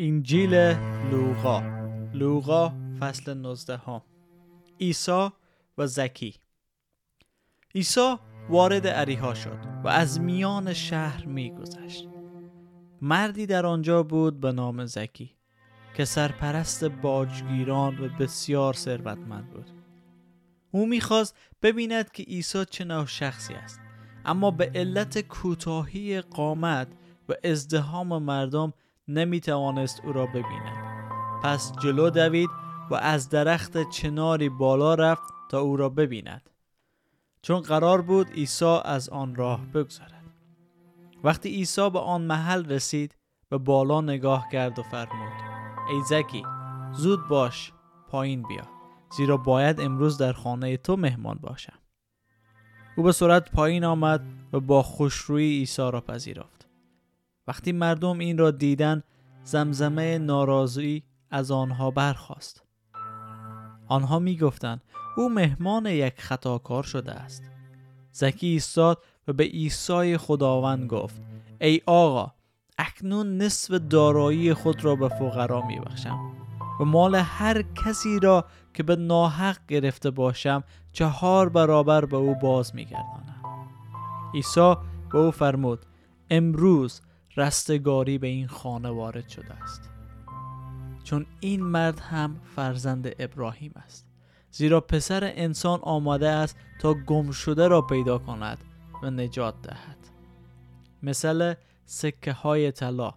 انجیل لوقا. لوقا فصل 19 ها عیسی و زکی. عیسی وارد عریها شد و از میان شهر میگذشت. مردی در آنجا بود به نام زکی که سرپرست باجگیران و بسیار ثروتمند بود. او می‌خواست ببیند که عیسی چه نوع شخصی است اما به علت کوتاهی قامت و ازدهام مردم نمی توانست او را ببیند. پس جلو دوید و از درخت چناری بالا رفت تا او را ببیند. چون قرار بود عیسی از آن راه بگذرد. وقتی عیسی به آن محل رسید به بالا نگاه کرد و فرمود ای زکی زود باش پایین بیا زیرا باید امروز در خانه تو مهمان باشم. او به سرعت پایین آمد و با خوشرویی عیسی را پذیرفت. وقتی مردم این را دیدن زمزمه ناراضی از آنها برخاست. آنها می او مهمان یک خطاکار شده است. زکی ایستاد و به عیسی خداوند گفت ای آقا اکنون نصف دارایی خود را به فقرا می بخشم و مال هر کسی را که به ناحق گرفته باشم چهار برابر به او باز می گردانم عیسی به او فرمود امروز رستگاری به این خانه وارد شده است. چون این مرد هم فرزند ابراهیم است. زیرا پسر انسان آماده است تا گم شده را پیدا کند و نجات دهد. مثل سکه های طلا.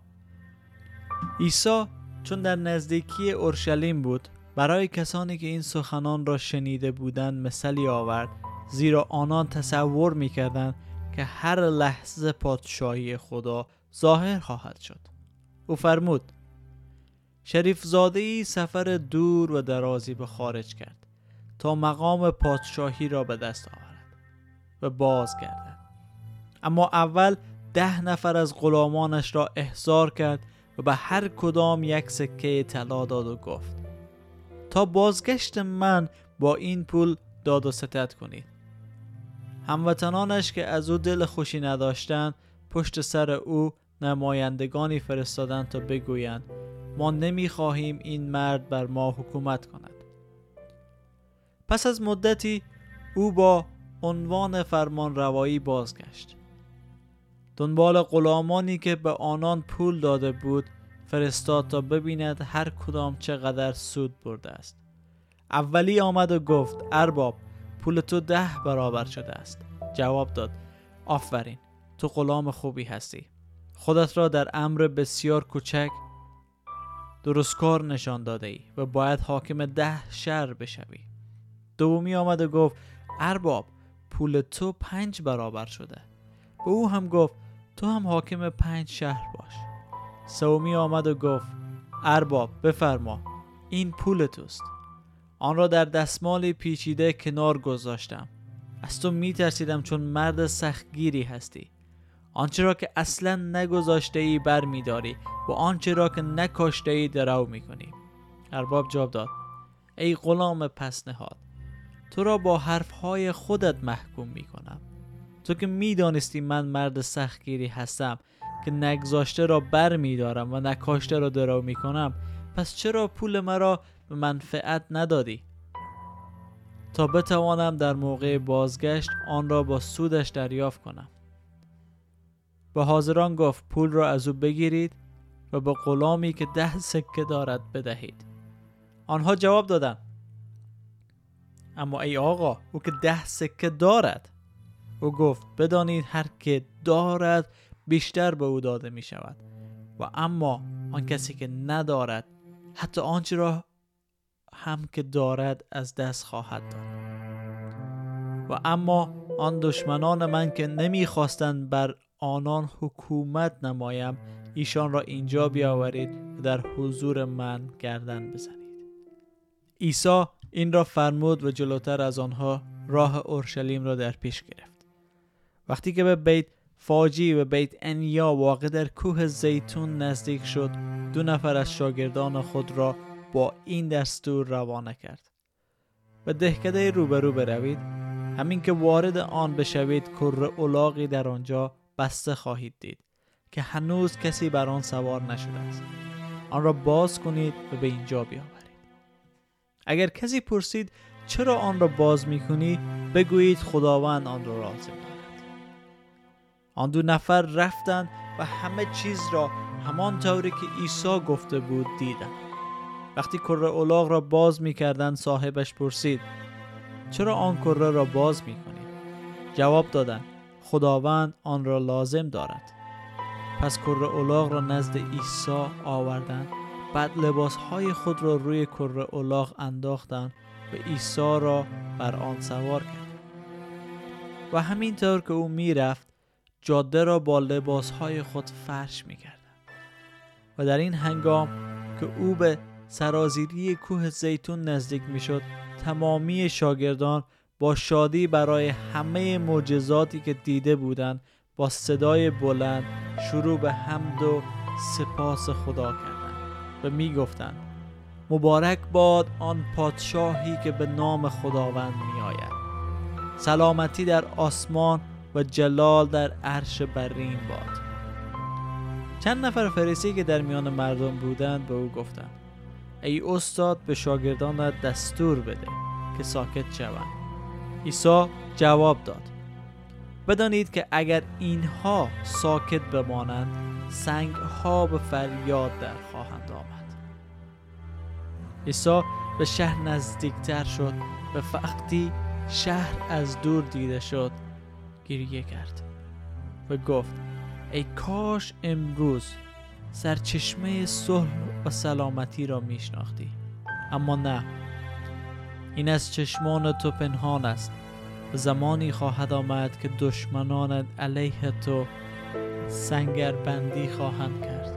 عیسی چون در نزدیکی اورشلیم بود برای کسانی که این سخنان را شنیده بودند مثلی آورد زیرا آنان تصور می‌کردند که هر لحظه پادشاهی خدا ظاهر خواهد شد. او فرمود شریف زاده ای سفر دور و درازی به خارج کرد تا مقام پادشاهی را به دست آورد و باز گردد اما اول ده نفر از غلامانش را احضار کرد و به هر کدام یک سکه طلا داد و گفت تا بازگشت من با این پول داد و ستت کنید. هموطنانش که از او دل خوشی نداشتند پشت سر او نمایندگانی فرستادند تا بگویند ما نمی‌خواهیم این مرد بر ما حکومت کند. پس از مدتی او با عنوان فرمان روایی بازگشت. دنبال غلامانی که به آنان پول داده بود فرستاد تا ببیند هر کدام چقدر سود برده است. اولی آمد و گفت ارباب پول تو ده برابر شده است. جواب داد آفرین تو غلام خوبی هستی. خودت را در امر بسیار کوچک درستکار نشان داده ای و باید حاکم ده شهر بشوی. دومی آمد و گفت ارباب پول تو پنج برابر شده. به او هم گفت تو هم حاکم پنج شهر باش. سومی آمد و گفت ارباب بفرما این پول توست. آن را در دستمال پیچیده کنار گذاشتم. از تو میترسیدم چون مرد سختگیری هستی. آنچه را که اصلا نگذاشته ای بر می داری و آنچه را که نکاشته ای درو می ارباب جواب داد ای غلام پس نهاد تو را با حرفهای خودت محکوم می کنم تو که می دانستی من مرد سختگیری هستم که نگذاشته را بر می دارم و نکاشته را درو می کنم پس چرا پول مرا به منفعت ندادی؟ تا بتوانم در موقع بازگشت آن را با سودش دریافت کنم. به حاضران گفت پول را از او بگیرید و به غلامی که ده سکه دارد بدهید. آنها جواب دادند اما ای آقا او که ده سکه دارد. او گفت بدانید هر که دارد بیشتر به او داده می شود و اما آن کسی که ندارد حتی آنچه را هم که دارد از دست خواهد داد. و اما آن دشمنان من که نمی‌خواستند بر آنان حکومت نمایم. ایشان را اینجا بیاورید و در حضور من گردن بزنید. عیسی این را فرمود و جلوتر از آنها راه اورشلیم را در پیش گرفت. وقتی که به بیت فاجی و بیت انیا واقع در کوه زیتون نزدیک شد دو نفر از شاگردان خود را با این دستور روانه کرد. و دهکده روبرو بروید. همین که وارد آن بشوید کر اولاغی در آنجا بسته خواهید دید که هنوز کسی بر آن سوار نشده است. آن را باز کنید و به اینجا بیاورید. اگر کسی پرسید چرا آن را باز می کنی بگویید خداوند آن را لازم دارد. آن دو نفر رفتند و همه چیز را همان طوری که عیسی گفته بود دیدند. وقتی کره اولاغ را باز می صاحبش پرسید چرا آن کره را باز می کنید؟ جواب دادند خداوند آن را لازم دارد. پس کره اولاغ را نزد عیسی آوردند. بعد لباس های خود را روی کره اولاغ انداختند و عیسی را بر آن سوار کردند و همینطور که او می‌رفت جاده را با لباس های خود فرش می کردن. و در این هنگام که او به سرازیری کوه زیتون نزدیک می شد تمامی شاگردان با شادی برای همه معجزاتی که دیده بودند با صدای بلند شروع به حمد و سپاس خدا کردند و می گفتند مبارک باد آن پادشاهی که به نام خداوند می آید سلامتی در آسمان و جلال در عرش برین باد. چند نفر فریسی که در میان مردم بودند به او گفتند ای استاد به شاگردانت دستور بده که ساکت شوند. عیسی جواب داد. بدانید که اگر اینها ساکت بمانند سنگ ها به فریاد در خواهند آمد. عیسی به شهر نزدیکتر شد و وقتی شهر از دور دیده شد گریه کرد و گفت ای کاش امروز سرچشمه صلح و سلامتی را میشناختی. اما نه این از چشمان تو پنهان است زمانی خواهد آمد که دشمنانت علیه تو سنگر بندی خواهند کرد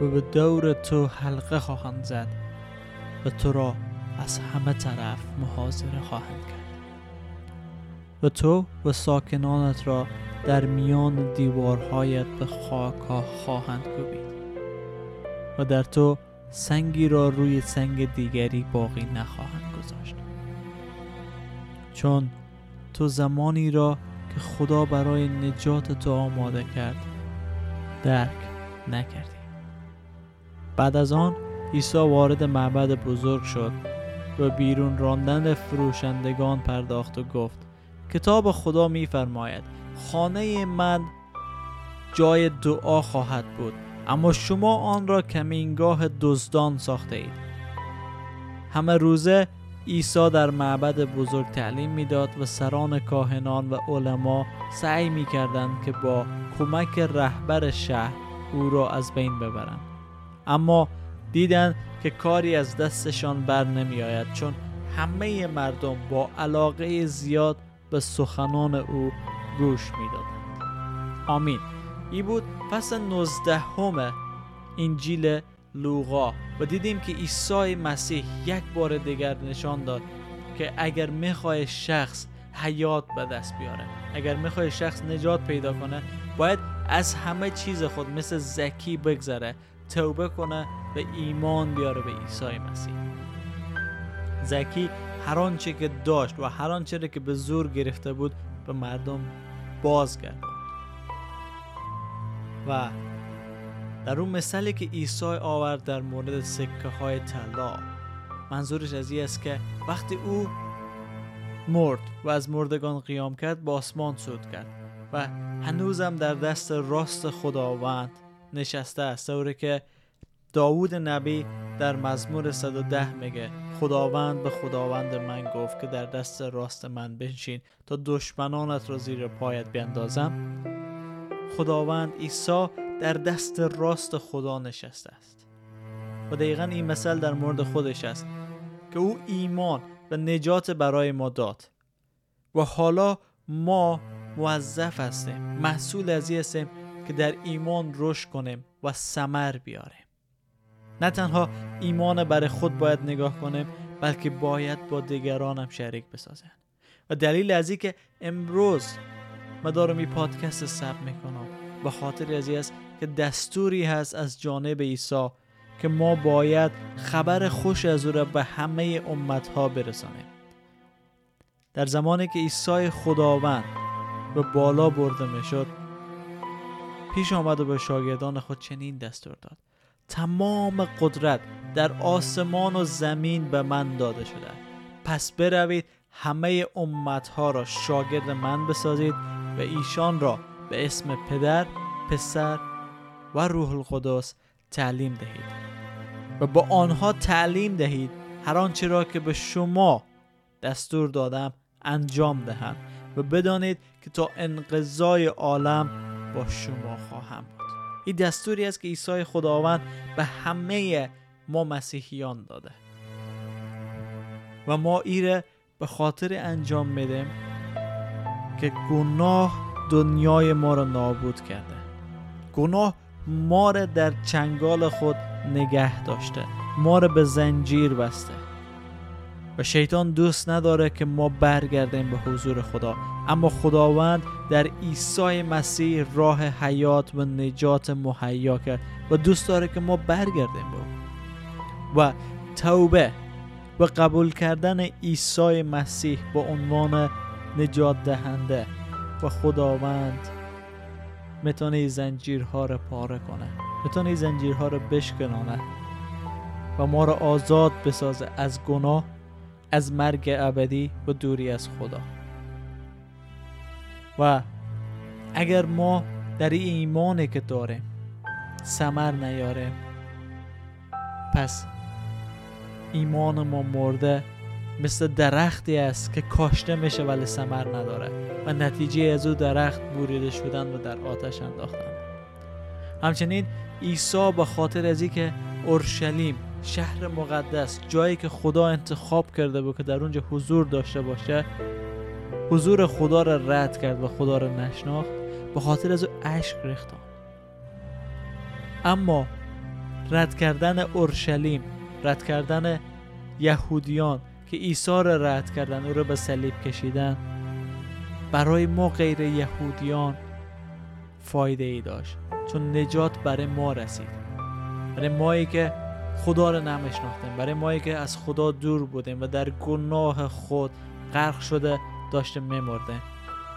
و به دور تو حلقه خواهند زد و تو را از همه طرف محاضره خواهند کرد و تو و ساکنانت را در میان دیوارهایت به خاک خواهند کوبید و در تو سنگی را روی سنگ دیگری باقی نخواهند گذاشت. چون تو زمانی را که خدا برای نجات تو آماده کرد درک نکردی. بعد از آن عیسی وارد معبد بزرگ شد و بیرون راندن فروشندگان پرداخت و گفت کتاب خدا میفرماید خانه من جای دعا خواهد بود. اما شما آن را کمینگاه دزدان ساخته اید. همه روزه عیسی در معبد بزرگ تعلیم می‌داد و سران کاهنان و علما سعی می‌کردند که با کمک رهبر شهر او را از بین ببرند. اما دیدند که کاری از دستشان بر نمی آید چون همه مردم با علاقه زیاد به سخنان او گوش می‌دادند. آمین. این بود فصل 19 همه انجیل لوقا و دیدیم که عیسی مسیح یک بار دیگر نشان داد که اگر می‌خوای شخص حیات به دست بیاره اگر می‌خوای شخص نجات پیدا کنه باید از همه چیز خود مثل زکی بگذره توبه کنه و ایمان بیاره به عیسی مسیح. زکی هر آنچه که داشت و هر آنچه که به زور گرفته بود به مردم بازگرد و در اون مثالی که عیسی آورد در مورد سکه های طلا منظورش از این است که وقتی او مرد و از مردگان قیام کرد با آسمان سود کرد و هنوزم در دست راست خداوند نشسته است طوری که داوود نبی در مزمور 110 میگه خداوند به خداوند من گفت که در دست راست من بنشین تا دشمنانت را زیر پایت بیندازم. خداوند عیسی در دست راست خدا نشسته است. و دقیقا این مثل در مورد خودش است که او ایمان و نجات برای ما داد. و حالا ما موظف هستیم محصول از هستیم که در ایمان رشد کنیم و سمر بیاریم. نه تنها ایمان برای خود باید نگاه کنیم بلکه باید با دیگران هم شریک بسازن و دلیل از که امروز ما دارم این پادکست ثبت می‌کنم. به خاطر از است که دستوری هست از جانب عیسی که ما باید خبر خوش از او را به همه امت ها برسانیم. در زمانی که عیسی خداوند به بالا برده می شد پیش آمد و به شاگردان خود چنین دستور داد. تمام قدرت در آسمان و زمین به من داده شده. پس بروید همه امتها را شاگرد من بسازید و ایشان را به اسم پدر، پسر و روح القدس تعلیم دهید. و با آنها تعلیم دهید هر آنچه را که به شما دستور دادم انجام دهند و بدانید که تا انقضای عالم با شما خواهم بود. این دستوری است که عیسی خداوند به همه ما مسیحیان داده. و ما ایره به خاطر انجام میدیم که گناه دنیای ما را نابود کرده. گناه ما را در چنگال خود نگه داشته ما را به زنجیر بسته. و شیطان دوست نداره که ما برگردیم به حضور خدا. اما خداوند در عیسی مسیح راه حیات و نجات مهیا کرد و دوست داره که ما برگردیم به او. و توبه و قبول کردن عیسی مسیح به عنوان نجات دهنده و خداوند می‌تونه زنجیرها رو پاره کنه. می‌تونه زنجیرها رو بشکنانه و ما را آزاد بسازه از گناه از مرگ ابدی و دوری از خدا. و اگر ما در این ایمانی که داریم سمر نیاریم پس ایمان ما مرده مثل درختی است که کاشته میشه ولی سمر نداره و نتیجه از او درخت بوریده شدن و در آتش انداختن. همچنین عیسی به خاطر از که اورشلیم شهر مقدس جایی که خدا انتخاب کرده بود که در اونجا حضور داشته باشه حضور خدا را رد کرد و خدا را نشناخت به خاطر از او اشک ریختان اما رد کردن اورشلیم رد کردن یهودیان که عیسی را رد کردن او را به صلیب کشیدن برای ما غیر یهودیان فایده ای داشت. چون نجات برای ما رسید. برای مایی که خدا را نمیشناختیم برای مایی که از خدا دور بودیم و در گناه خود غرق شده داشته میمردیم.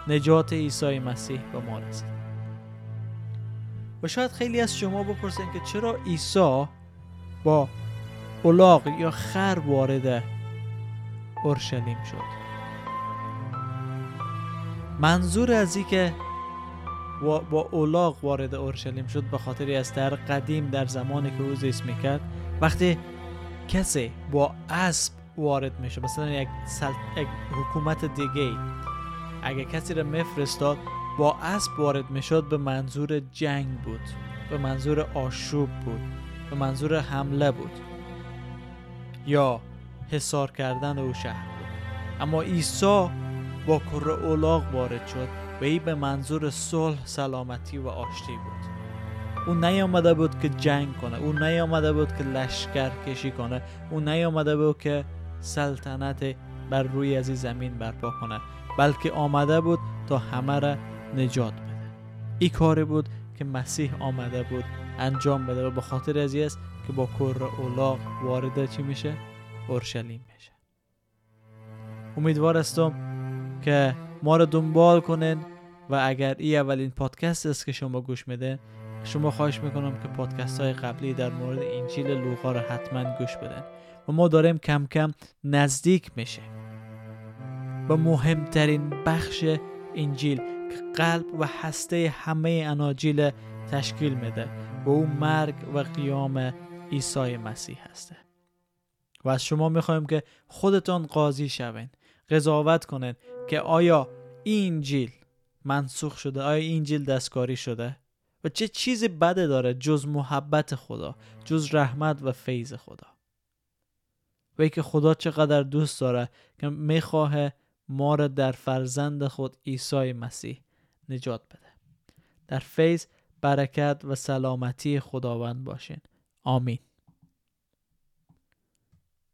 نجات عیسی مسیح به ما رسید. و شاید خیلی از شما بپرسین که چرا عیسی با اولاغ یا خر وارد اورشلیم شد. منظور از این که با اولاغ وارد اورشلیم شد به خاطری از در قدیم در زمانی که او زیست می‌کرد وقتی کسی با اسب وارد میشه مثلا یک, یک حکومت دیگه اگه کسی رو میفرستاد با اسب وارد می‌شد به منظور جنگ بود به منظور آشوب بود به منظور حمله بود. یا حسار کردن او شهر بود. اما عیسی با کره اولاغ وارد شد و این به منظور صلح سلامتی و آشتی بود. او نیامده بود که جنگ کنه او نیامده بود که لشکر کشی کنه او نیامده بود که سلطنت بر روی از زمین برپا کنه بلکه آمده بود تا همه را نجات بده. این کاری بود که مسیح آمده بود انجام بده و به خاطر از است که با کر اولاغ وارد چی میشه؟ اورشلیم میشه امیدوار هستم که ما رو دنبال کنین و اگر ای اولین پادکست است که شما گوش میده شما خواهش می‌کنم که پادکست های قبلی در مورد انجیل لوقا رو حتما گوش بدن و ما داریم کم کم نزدیک میشه به مهمترین بخش انجیل که قلب و هسته همه اناجیل تشکیل میده و او مرگ و قیام عیسی مسیح هسته. و از شما می‌خوایم که خودتان قاضی شوین. قضاوت کنین که آیا این انجیل منسوخ شده؟ آیا این انجیل دستکاری شده؟ و چه چیزی بده داره جز محبت خدا جز رحمت و فیض خدا؟ و که خدا چقدر دوست داره که می‌خواه ما را در فرزند خود عیسی مسیح نجات بده. در فیض برکت و سلامتی خداوند باشین. آمین.